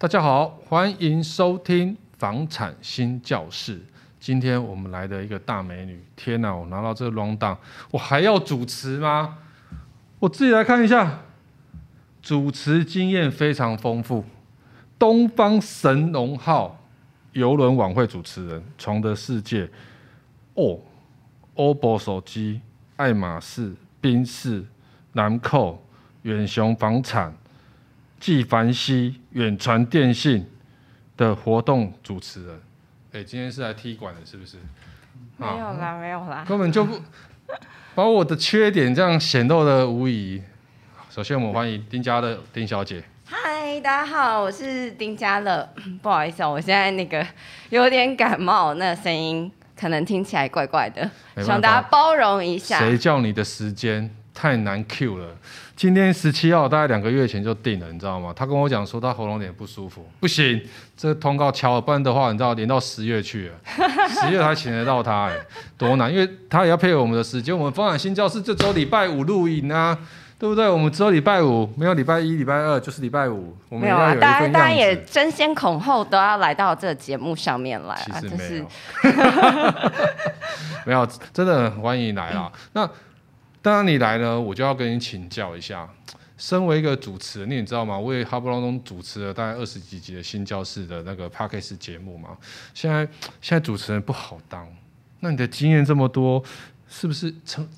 大家好，欢迎收听房产新教室。今天我们来的一个大美女，天哪！我拿到这个 rundown，我还要主持吗？我自己来看一下，主持经验非常丰富，东方神龙号邮轮晚会主持人，床的世界，哦，OPPO 手机，爱马仕，宾士，兰蔻，远雄房产。纪梵希远传电信的活动主持人，哎、欸，今天是来踢馆的，是不是？没有啦，啊、没有啦，根本就不 把我的缺点这样显露的无疑。首先，我们欢迎丁家乐丁小姐。嗨，大家好，我是丁家乐。不好意思，我现在那个有点感冒，那声音可能听起来怪怪的，希望大家包容一下。谁叫你的时间太难 Q 了？今天十七号，大概两个月前就定了，你知道吗？他跟我讲说他喉咙有点不舒服，不行，这个通告敲了，不然的话，你知道连到十月去了，十月才请得到他，哎，多难，因为他也要配合我们的时间。我们房产新教室这周礼拜五录影啊，对不对？我们只有礼拜五，没有礼拜一、礼拜二，就是礼拜五。我们没有啊，大家大家也争先恐后都要来到这个节目上面来啊，其实没有，没有，真的很欢迎你来啊。那。当然你来呢，我就要跟你请教一下。身为一个主持人，你也知道吗？我也哈不隆咚主持了大概二十几集的新教室的那个 Podcast 节目嘛。现在现在主持人不好当，那你的经验这么多，是不是成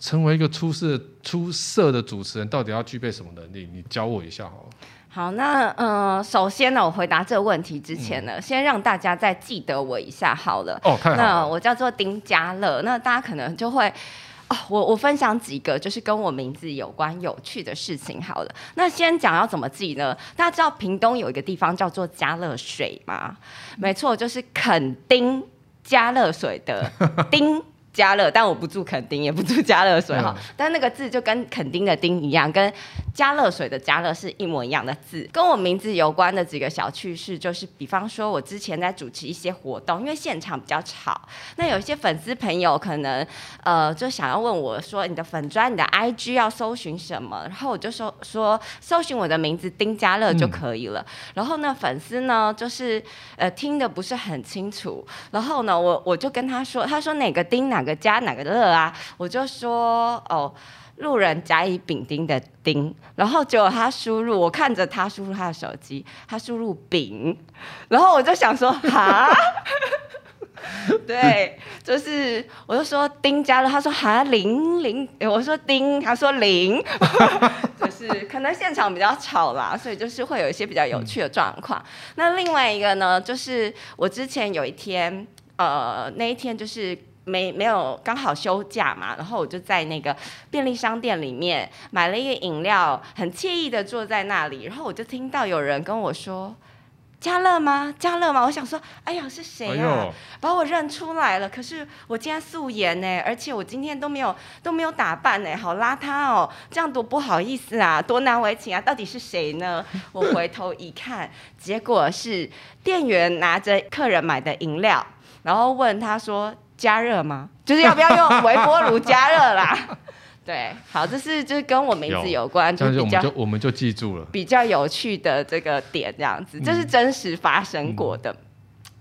成为一个出色出色的主持人，到底要具备什么能力？你教我一下好了。好，那呃，首先呢，我回答这个问题之前呢，嗯、先让大家再记得我一下好了。哦，太好了。那我叫做丁家乐，那大家可能就会。哦，我我分享几个就是跟我名字有关有趣的事情好了。那先讲要怎么记呢？大家知道屏东有一个地方叫做家乐水吗？没错，就是肯丁家乐水的丁。家乐，但我不住垦丁，也不住加乐水哈。嗯、但那个字就跟垦丁的丁一样，跟加乐水的加乐是一模一样的字。跟我名字有关的几个小趣事，就是比方说，我之前在主持一些活动，因为现场比较吵，那有一些粉丝朋友可能呃就想要问我说，你的粉砖、你的 IG 要搜寻什么？然后我就说说搜寻我的名字丁家乐就可以了。嗯、然后呢，粉丝呢就是呃听的不是很清楚，然后呢，我我就跟他说，他说哪个丁哪个。个加哪个乐啊？我就说哦，路人甲乙丙丁的丁，然后结果他输入，我看着他输入他的手机，他输入丙，然后我就想说 哈，对，就是我就说丁加乐，他说哈零零，我说丁，他说零，就是可能现场比较吵啦，所以就是会有一些比较有趣的状况。那另外一个呢，就是我之前有一天，呃，那一天就是。没没有刚好休假嘛，然后我就在那个便利商店里面买了一个饮料，很惬意的坐在那里，然后我就听到有人跟我说：“家乐吗？家乐吗？”我想说：“哎呀，是谁呀、啊？”哎、把我认出来了。可是我今天素颜呢，而且我今天都没有都没有打扮呢，好邋遢哦，这样多不好意思啊，多难为情啊！到底是谁呢？我回头一看，结果是店员拿着客人买的饮料，然后问他说。加热吗？就是要不要用微波炉加热啦？对，好，这是就是跟我名字有关，有就比较就我们就记住了比较有趣的这个点，这样子，这是真实发生过的。嗯、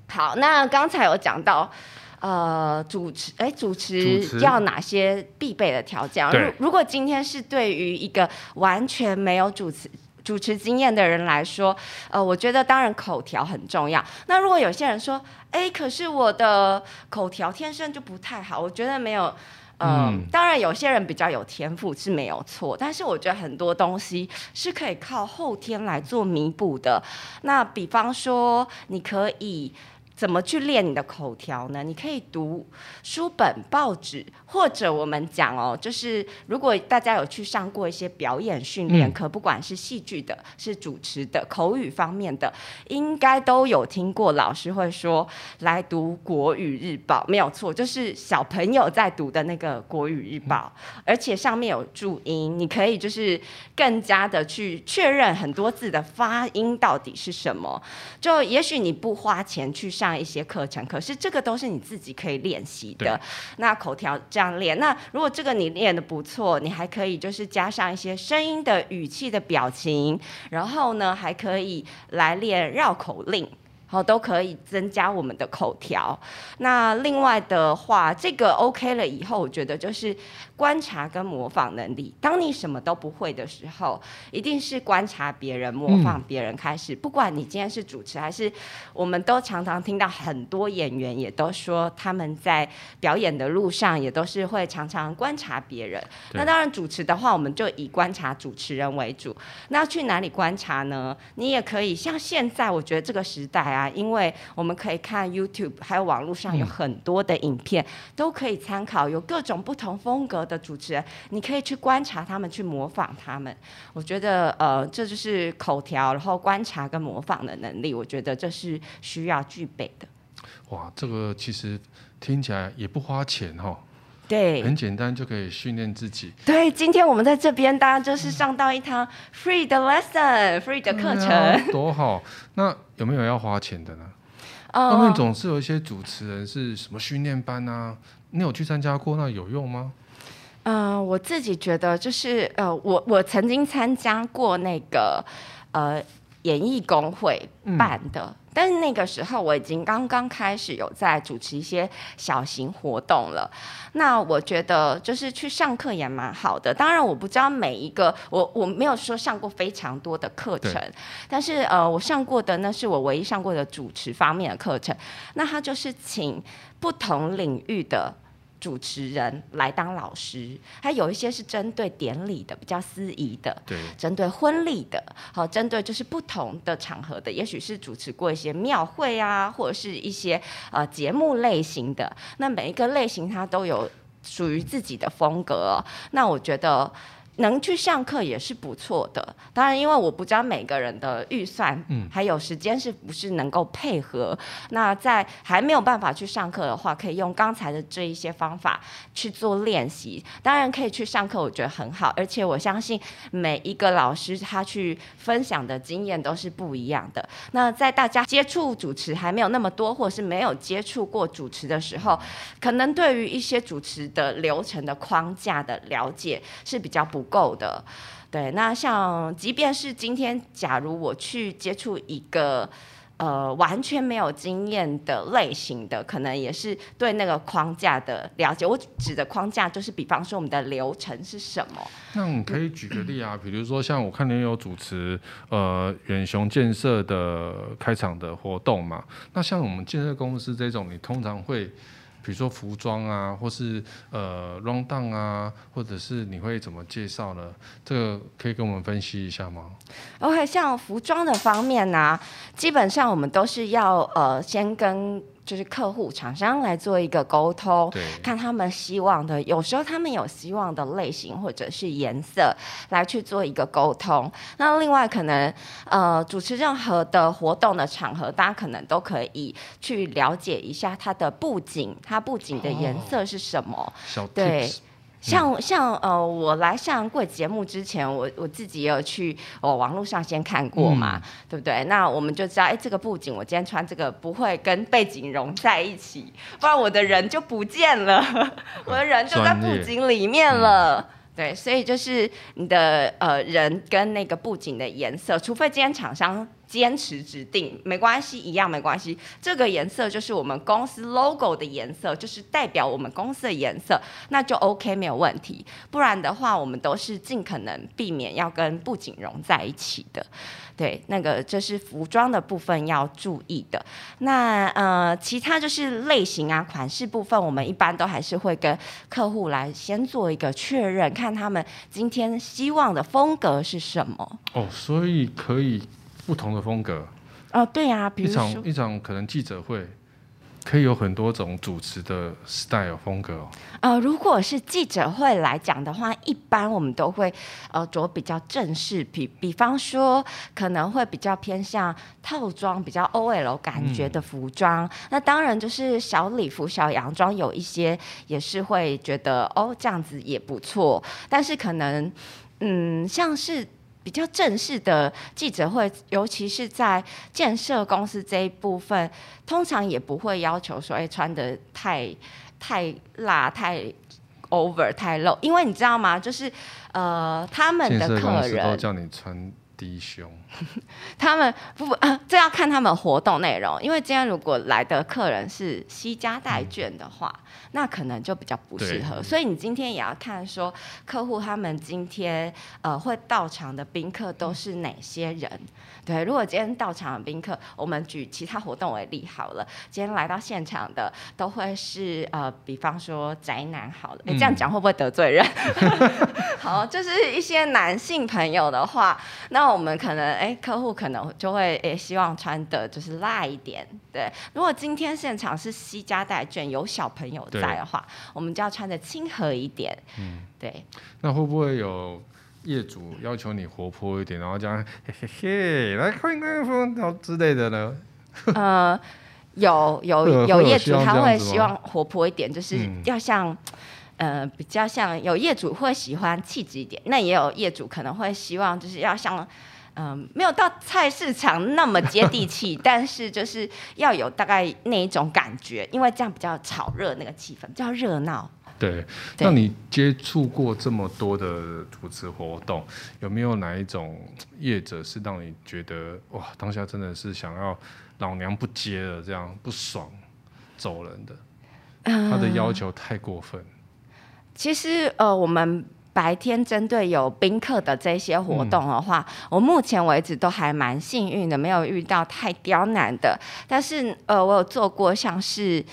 好，那刚才有讲到，呃，主持，哎，主持要哪些必备的条件？如如果今天是对于一个完全没有主持主持经验的人来说，呃，我觉得当然口条很重要。那如果有些人说，哎，可是我的口条天生就不太好，我觉得没有。呃、嗯，当然有些人比较有天赋是没有错，但是我觉得很多东西是可以靠后天来做弥补的。那比方说，你可以。怎么去练你的口条呢？你可以读书本、报纸，或者我们讲哦，就是如果大家有去上过一些表演训练课，不管是戏剧的、是主持的、口语方面的，应该都有听过老师会说来读《国语日报》，没有错，就是小朋友在读的那个《国语日报》，而且上面有注音，你可以就是更加的去确认很多字的发音到底是什么。就也许你不花钱去上。上一些课程，可是这个都是你自己可以练习的。那口条这样练，那如果这个你练得不错，你还可以就是加上一些声音的语气的表情，然后呢还可以来练绕口令。好，都可以增加我们的口条。那另外的话，这个 OK 了以后，我觉得就是观察跟模仿能力。当你什么都不会的时候，一定是观察别人、模仿别人开始。嗯、不管你今天是主持还是，我们都常常听到很多演员也都说，他们在表演的路上也都是会常常观察别人。那当然，主持的话，我们就以观察主持人为主。那去哪里观察呢？你也可以像现在，我觉得这个时代啊。啊，因为我们可以看 YouTube，还有网络上有很多的影片，嗯、都可以参考，有各种不同风格的主持人，你可以去观察他们，去模仿他们。我觉得，呃，这就是口条，然后观察跟模仿的能力，我觉得这是需要具备的。哇，这个其实听起来也不花钱哦。对，很简单就可以训练自己。对，今天我们在这边，大家就是上到一堂 free 的 lesson，free 的课程，啊，多好。那有没有要花钱的呢？后、uh, 面总是有一些主持人是什么训练班啊？你有去参加过？那有用吗？嗯、uh,，我自己觉得就是呃，我我曾经参加过那个呃。演艺工会办的，嗯，但是那个时候我已经刚刚开始有在主持一些小型活动了。那我觉得就是去上课也蛮好的。当然我不知道每一个，我我没有说上过非常多的课程，但是呃，我上过的那是我唯一上过的主持方面的课程。那他就是请不同领域的。主持人来当老师，还有一些是针对典礼的，比较司仪的，对，针对婚礼的，好，针对就是不同的场合的，也许是主持过一些庙会啊，或者是一些呃节目类型的。那每一个类型它都有属于自己的风格哦。那我觉得。能去上课也是不错的，当然，因为我不知道每个人的预算，嗯，还有时间是不是能够配合。那在还没有办法去上课的话，可以用刚才的这一些方法去做练习。当然可以去上课，我觉得很好，而且我相信每一个老师他去分享的经验都是不一样的。那在大家接触主持还没有那么多，或者是没有接触过主持的时候，可能对于一些主持的流程的框架的了解是比较不够的，对。那像，即便是今天，假如我去接触一个呃完全没有经验的类型的，可能也是对那个框架的了解。我指的框架就是，比方说我们的流程是什么？那我们可以举个例啊，比如说像我看你有主持呃远雄建设的开场的活动嘛。那像我们建设公司这种，你通常会。比如说服装啊，或是呃 rundown 啊，或者是你会怎么介绍呢？这个可以跟我们分析一下吗？OK，像服装的方面呢、基本上我们都是要呃先跟。就是客户厂商来做一个沟通，看他们希望的，有时候他们有希望的类型或者是颜色，来去做一个沟通。那另外可能呃主持任何的活动的场合，大家可能都可以去了解一下它的布景，它布景的颜色是什么？对。像像呃，我来上过节目之前，我我自己也有去我、哦、网络上先看过嘛、嗯，对不对？那我们就知道，哎，这个布景我今天穿这个不会跟背景融在一起，不然我的人就不见了，我的人就在布景里面了。对，所以就是你的呃人跟那个布景的颜色，除非今天厂商。坚持指定没关系，一样没关系。这个颜色就是我们公司 logo 的颜色，就是代表我们公司的颜色，那就 OK 没有问题。不然的话，我们都是尽可能避免要跟布景融在一起的。对，那个这是服装的部分要注意的。那呃，其他就是类型啊、款式部分，我们一般都还是会跟客户来先做一个确认，看他们今天希望的风格是什么。哦，所以可以。不同的风格哦，对呀、啊，比如一场一场可能记者会可以有很多种主持的 style 风格哦。呃，如果是记者会来讲的话，一般我们都会呃着比较正式，比比方说可能会比较偏向套装，比较 OL 感觉的服装、嗯。那当然就是小礼服、小洋装，有一些也是会觉得哦这样子也不错，但是可能嗯像是。比较正式的记者会，尤其是在建设公司这一部分，通常也不会要求说，哎，穿的太太辣、太 over、太露，因为你知道吗？就是呃，他们的客人都叫你穿。低胸，他们不不啊，这要看他们活动内容。因为今天如果来的客人是携家带眷的话，嗯、那可能就比较不适合。所以你今天也要看说客户他们今天呃会到场的宾客都是哪些人。对，如果今天到场的宾客，我们举其他活动为例好了。今天来到现场的都会是呃，比方说宅男好了，哎，这样讲会不会得罪人？嗯、好，就是一些男性朋友的话，那我们可能哎，客户可能就会哎，希望穿的就是辣一点。对，如果今天现场是西家带卷，有小朋友在的话，我们就要穿的亲和一点。嗯，对。那会不会有？业主要求你活泼一点，然后这样嘿嘿嘿，来快快快之类的呢？呃，有有有业主他会希望活泼一点，就是要像、嗯、呃比较像有业主会喜欢气质一点，那也有业主可能会希望就是要像嗯、呃、没有到菜市场那么接地气，但是就是要有大概那一种感觉，因为这样比较炒热那个气氛，比较热闹。对，那你接触过这么多的主持活动，有没有哪一种业者是让你觉得哇，当下真的是想要老娘不接了，这样不爽走人的？他的要求太过分。呃、其实呃，我们白天针对有宾客的这些活动的话，我目前为止都还蛮幸运的，没有遇到太刁难的。但是呃，我有做过像是。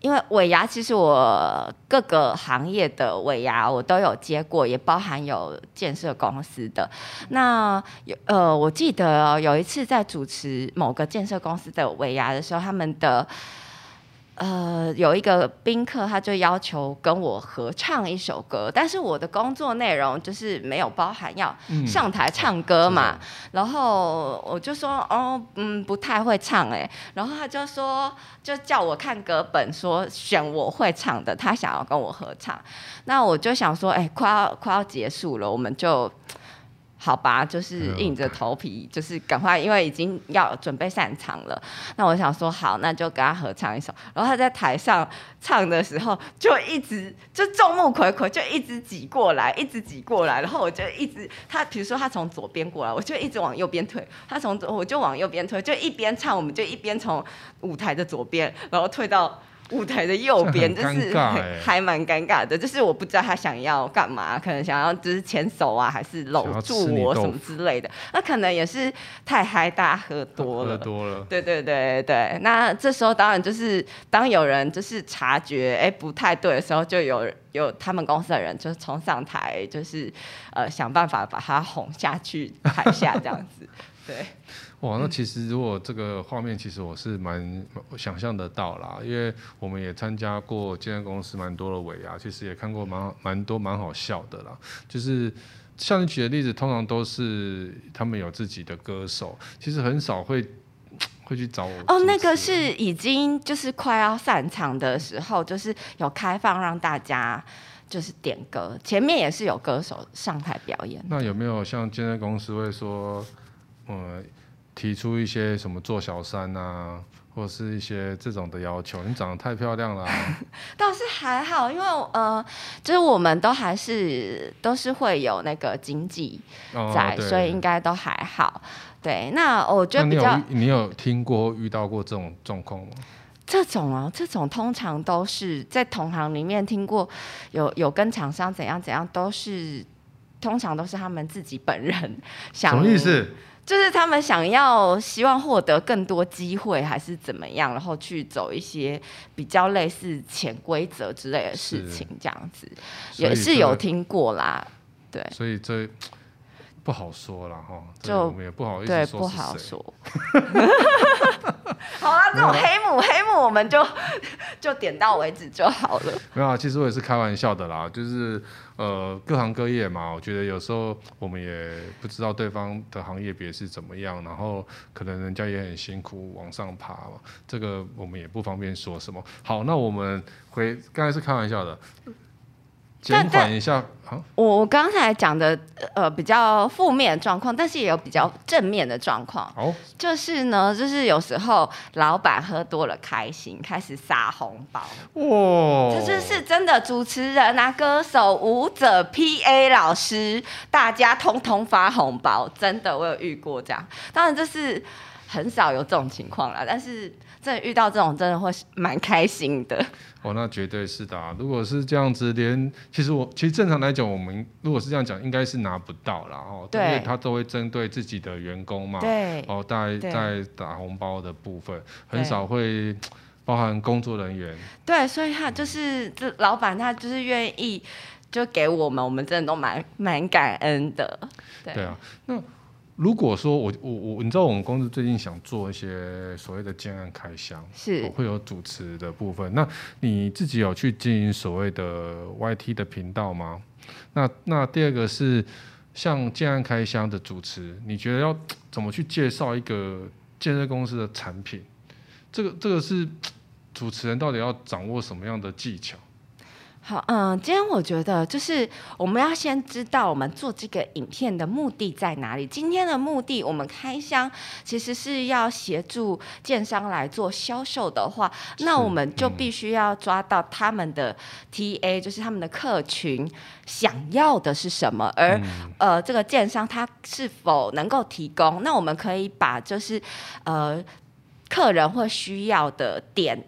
因为尾牙，其实我各个行业的尾牙我都有接过，也包含有建设公司的。那有呃，我记得有一次在主持某个建设公司的尾牙的时候，他们的。呃，有一个宾客，他就要求跟我合唱一首歌，但是我的工作内容就是没有包含要上台唱歌嘛，嗯、然后我就说，哦，嗯，不太会唱哎，然后他就说，就叫我看歌本，说选我会唱的，他想要跟我合唱，那我就想说，哎，快要快要结束了，我们就。好吧，就是硬着头皮，就是赶快，因为已经要准备散场了。那我想说，好，那就跟他合唱一首。然后他在台上唱的时候，就一直就众目睽睽，就一直挤过来，一直挤过来。然后我就一直他，比如说他从左边过来，我就一直往右边退。他从左，我就往右边退，就一边唱，我们就一边从舞台的左边，然后退到。舞台的右边就是还蛮尴尬的，就是我不知道他想要干嘛，可能想要就是牵手啊，还是搂住我什么之类的。那可能也是太嗨，大家喝多了。喝多了。对对对对，那这时候当然就是当有人就是察觉哎不太对的时候，就有有他们公司的人就是冲上台，就是呃想办法把他哄下去台下这样子。对。哇，那其实如果这个画面，其实我是蛮想象得到啦，因为我们也参加过健身公司蛮多的尾牙，其实也看过蛮蛮多蛮好笑的啦。就是像你举的例子，通常都是他们有自己的歌手，其实很少会会去找我。哦，那个是已经就是快要散场的时候，就是有开放让大家就是点歌，前面也是有歌手上台表演。那有没有像健身公司会说，嗯？提出一些什么做小三啊，或是一些这种的要求？你长得太漂亮了，倒是还好，因为呃，就是我们都还是都是会有那个经济在，哦、所以应该都还好。对，那我觉得比较你，你有听过遇到过这种状况吗？这种啊，这种通常都是在同行里面听过有，有有跟厂商怎样怎样，都是通常都是他们自己本人想。什么意思？就是他们想要希望获得更多机会，还是怎么样，然后去走一些比较类似潜规则之类的事情，这样子也是有听过啦。对，所以这不好说了哈，就我们也不好意思说。对，不好说。好啦，这种黑幕黑幕我们就 就点到为止就好了。没有啊，其实我也是开玩笑的啦，就是呃各行各业嘛，我觉得有时候我们也不知道对方的行业别是怎么样，然后可能人家也很辛苦往上爬嘛，这个我们也不方便说什么。好，那我们回刚才是开玩笑的，减缓一下啊，我我刚才讲的呃比较负面的状况，但是也有比较正面的状况。哦，就是呢，就是有时候老板喝多了开心，开始撒红包。哇，这就是真的，主持人啊、歌手、舞者、PA 老师，大家通通发红包，真的，我有遇过这样。当然这是很少有这种情况啦，但是。真的遇到这种，真的会蛮开心的。哦，那绝对是的啊！如果是这样子，连其实我其实正常来讲，我们如果是这样讲，应该是拿不到啦。哦。对。因为他都会针对自己的员工嘛。对。哦，在在打红包的部分，很少会包含工作人员。对，所以他就是这老板，他就是愿意就给我们，我们真的都蛮蛮感恩的。对。对啊，那。如果说我我我，你知道我们公司最近想做一些所谓的建案开箱，是会有主持的部分。那你自己有去经营所谓的 YT 的频道吗？那那第二个是像建案开箱的主持，你觉得要怎么去介绍一个建设公司的产品？这个这个是主持人到底要掌握什么样的技巧？好，嗯，今天我觉得就是我们要先知道我们做这个影片的目的在哪里。今天的目的，我们开箱其实是要协助建商来做销售的话，那我们就必须要抓到他们的 TA，就是他们的客群想要的是什么，而、嗯、呃，这个建商他是否能够提供？那我们可以把就是呃，客人会需要的点。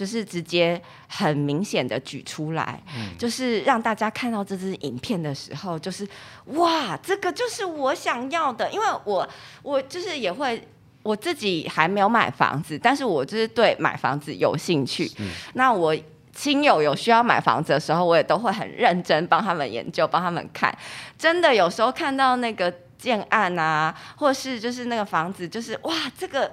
就是直接很明显的举出来，嗯，就是让大家看到这支影片的时候，就是哇，这个就是我想要的。因为我我就是也会我自己还没有买房子，但是我就是对买房子有兴趣。那我亲友有需要买房子的时候，我也都会很认真帮他们研究，帮他们看。真的有时候看到那个建案啊，或是就是那个房子，就是哇，这个。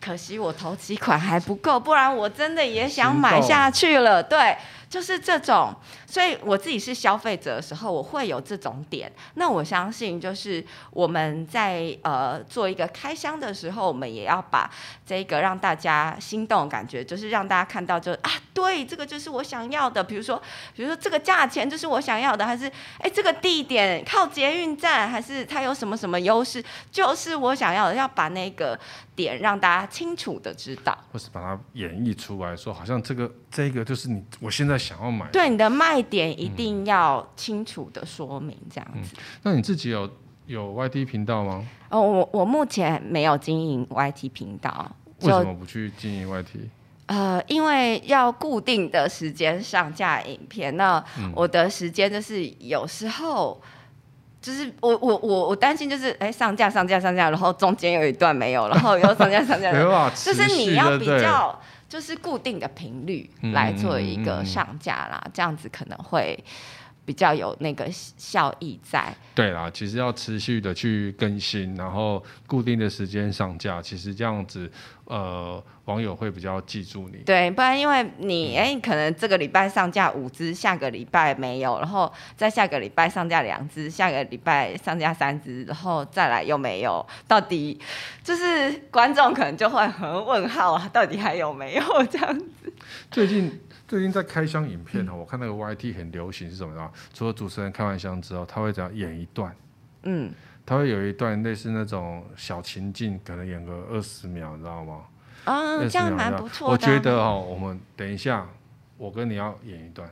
可惜我投期款还不够，不然我真的也想买下去了。对。就是这种，所以我自己是消费者的时候，我会有这种点。那我相信，就是我们在呃做一个开箱的时候，我们也要把这个让大家心动的感觉，就是让大家看到就，就啊，对，这个就是我想要的。比如说，比如说这个价钱就是我想要的，还是哎这个地点靠捷运站，还是它有什么什么优势，就是我想要的。要把那个点让大家清楚的知道，或是把它演绎出来说，好像这个这个就是你我现在。想要买，对你的卖点一定要清楚的说明，这样子。嗯、那你自己有有 YT 频道吗？哦，我我目前没有经营 YT 频道。为什么不去经营 YT？呃，因为要固定的时间上架影片，那我的时间就是有时候就是我我我我担心就是哎上架上架上架，然后中间有一段没有，然后又上架上架，就是你要比较。就是固定的频率来做一个上架啦，这样子可能会比较有那个效益在。对啦，其实要持续的去更新，然后固定的时间上架，其实这样子。呃，网友会比较记住你。对，不然因为你哎、嗯，可能这个礼拜上架五只，下个礼拜没有，然后再下个礼拜上架两只，下个礼拜上架三只，然后再来又没有，到底就是观众可能就会很问号啊，到底还有没有这样子？最近最近在开箱影片呢、嗯，我看那个 YT 很流行是什么啊？除了主持人开完箱之后，他会怎样演一段？嗯。他会有一段类似那种小情境，可能演个二十秒，你知道吗？啊、哦，这样蛮不错的。我觉得哦，我们等一下，我跟你要演一段。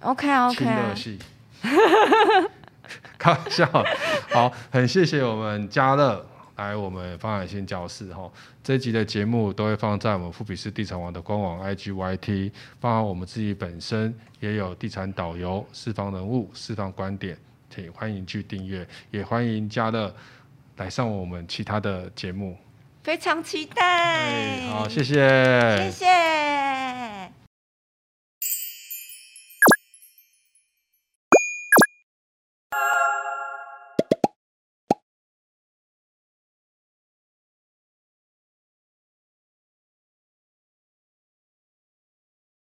OK OK。亲热戏。开玩笑，好，很谢谢我们家乐来我们方海信教室哈。这一集的节目都会放在我们富比士地产网的官网 IGYT，包含我们自己本身也有地产导游、四方人物、四方观点。请欢迎去订阅，也欢迎家乐来上我们其他的节目，非常期待。好，谢谢，谢谢。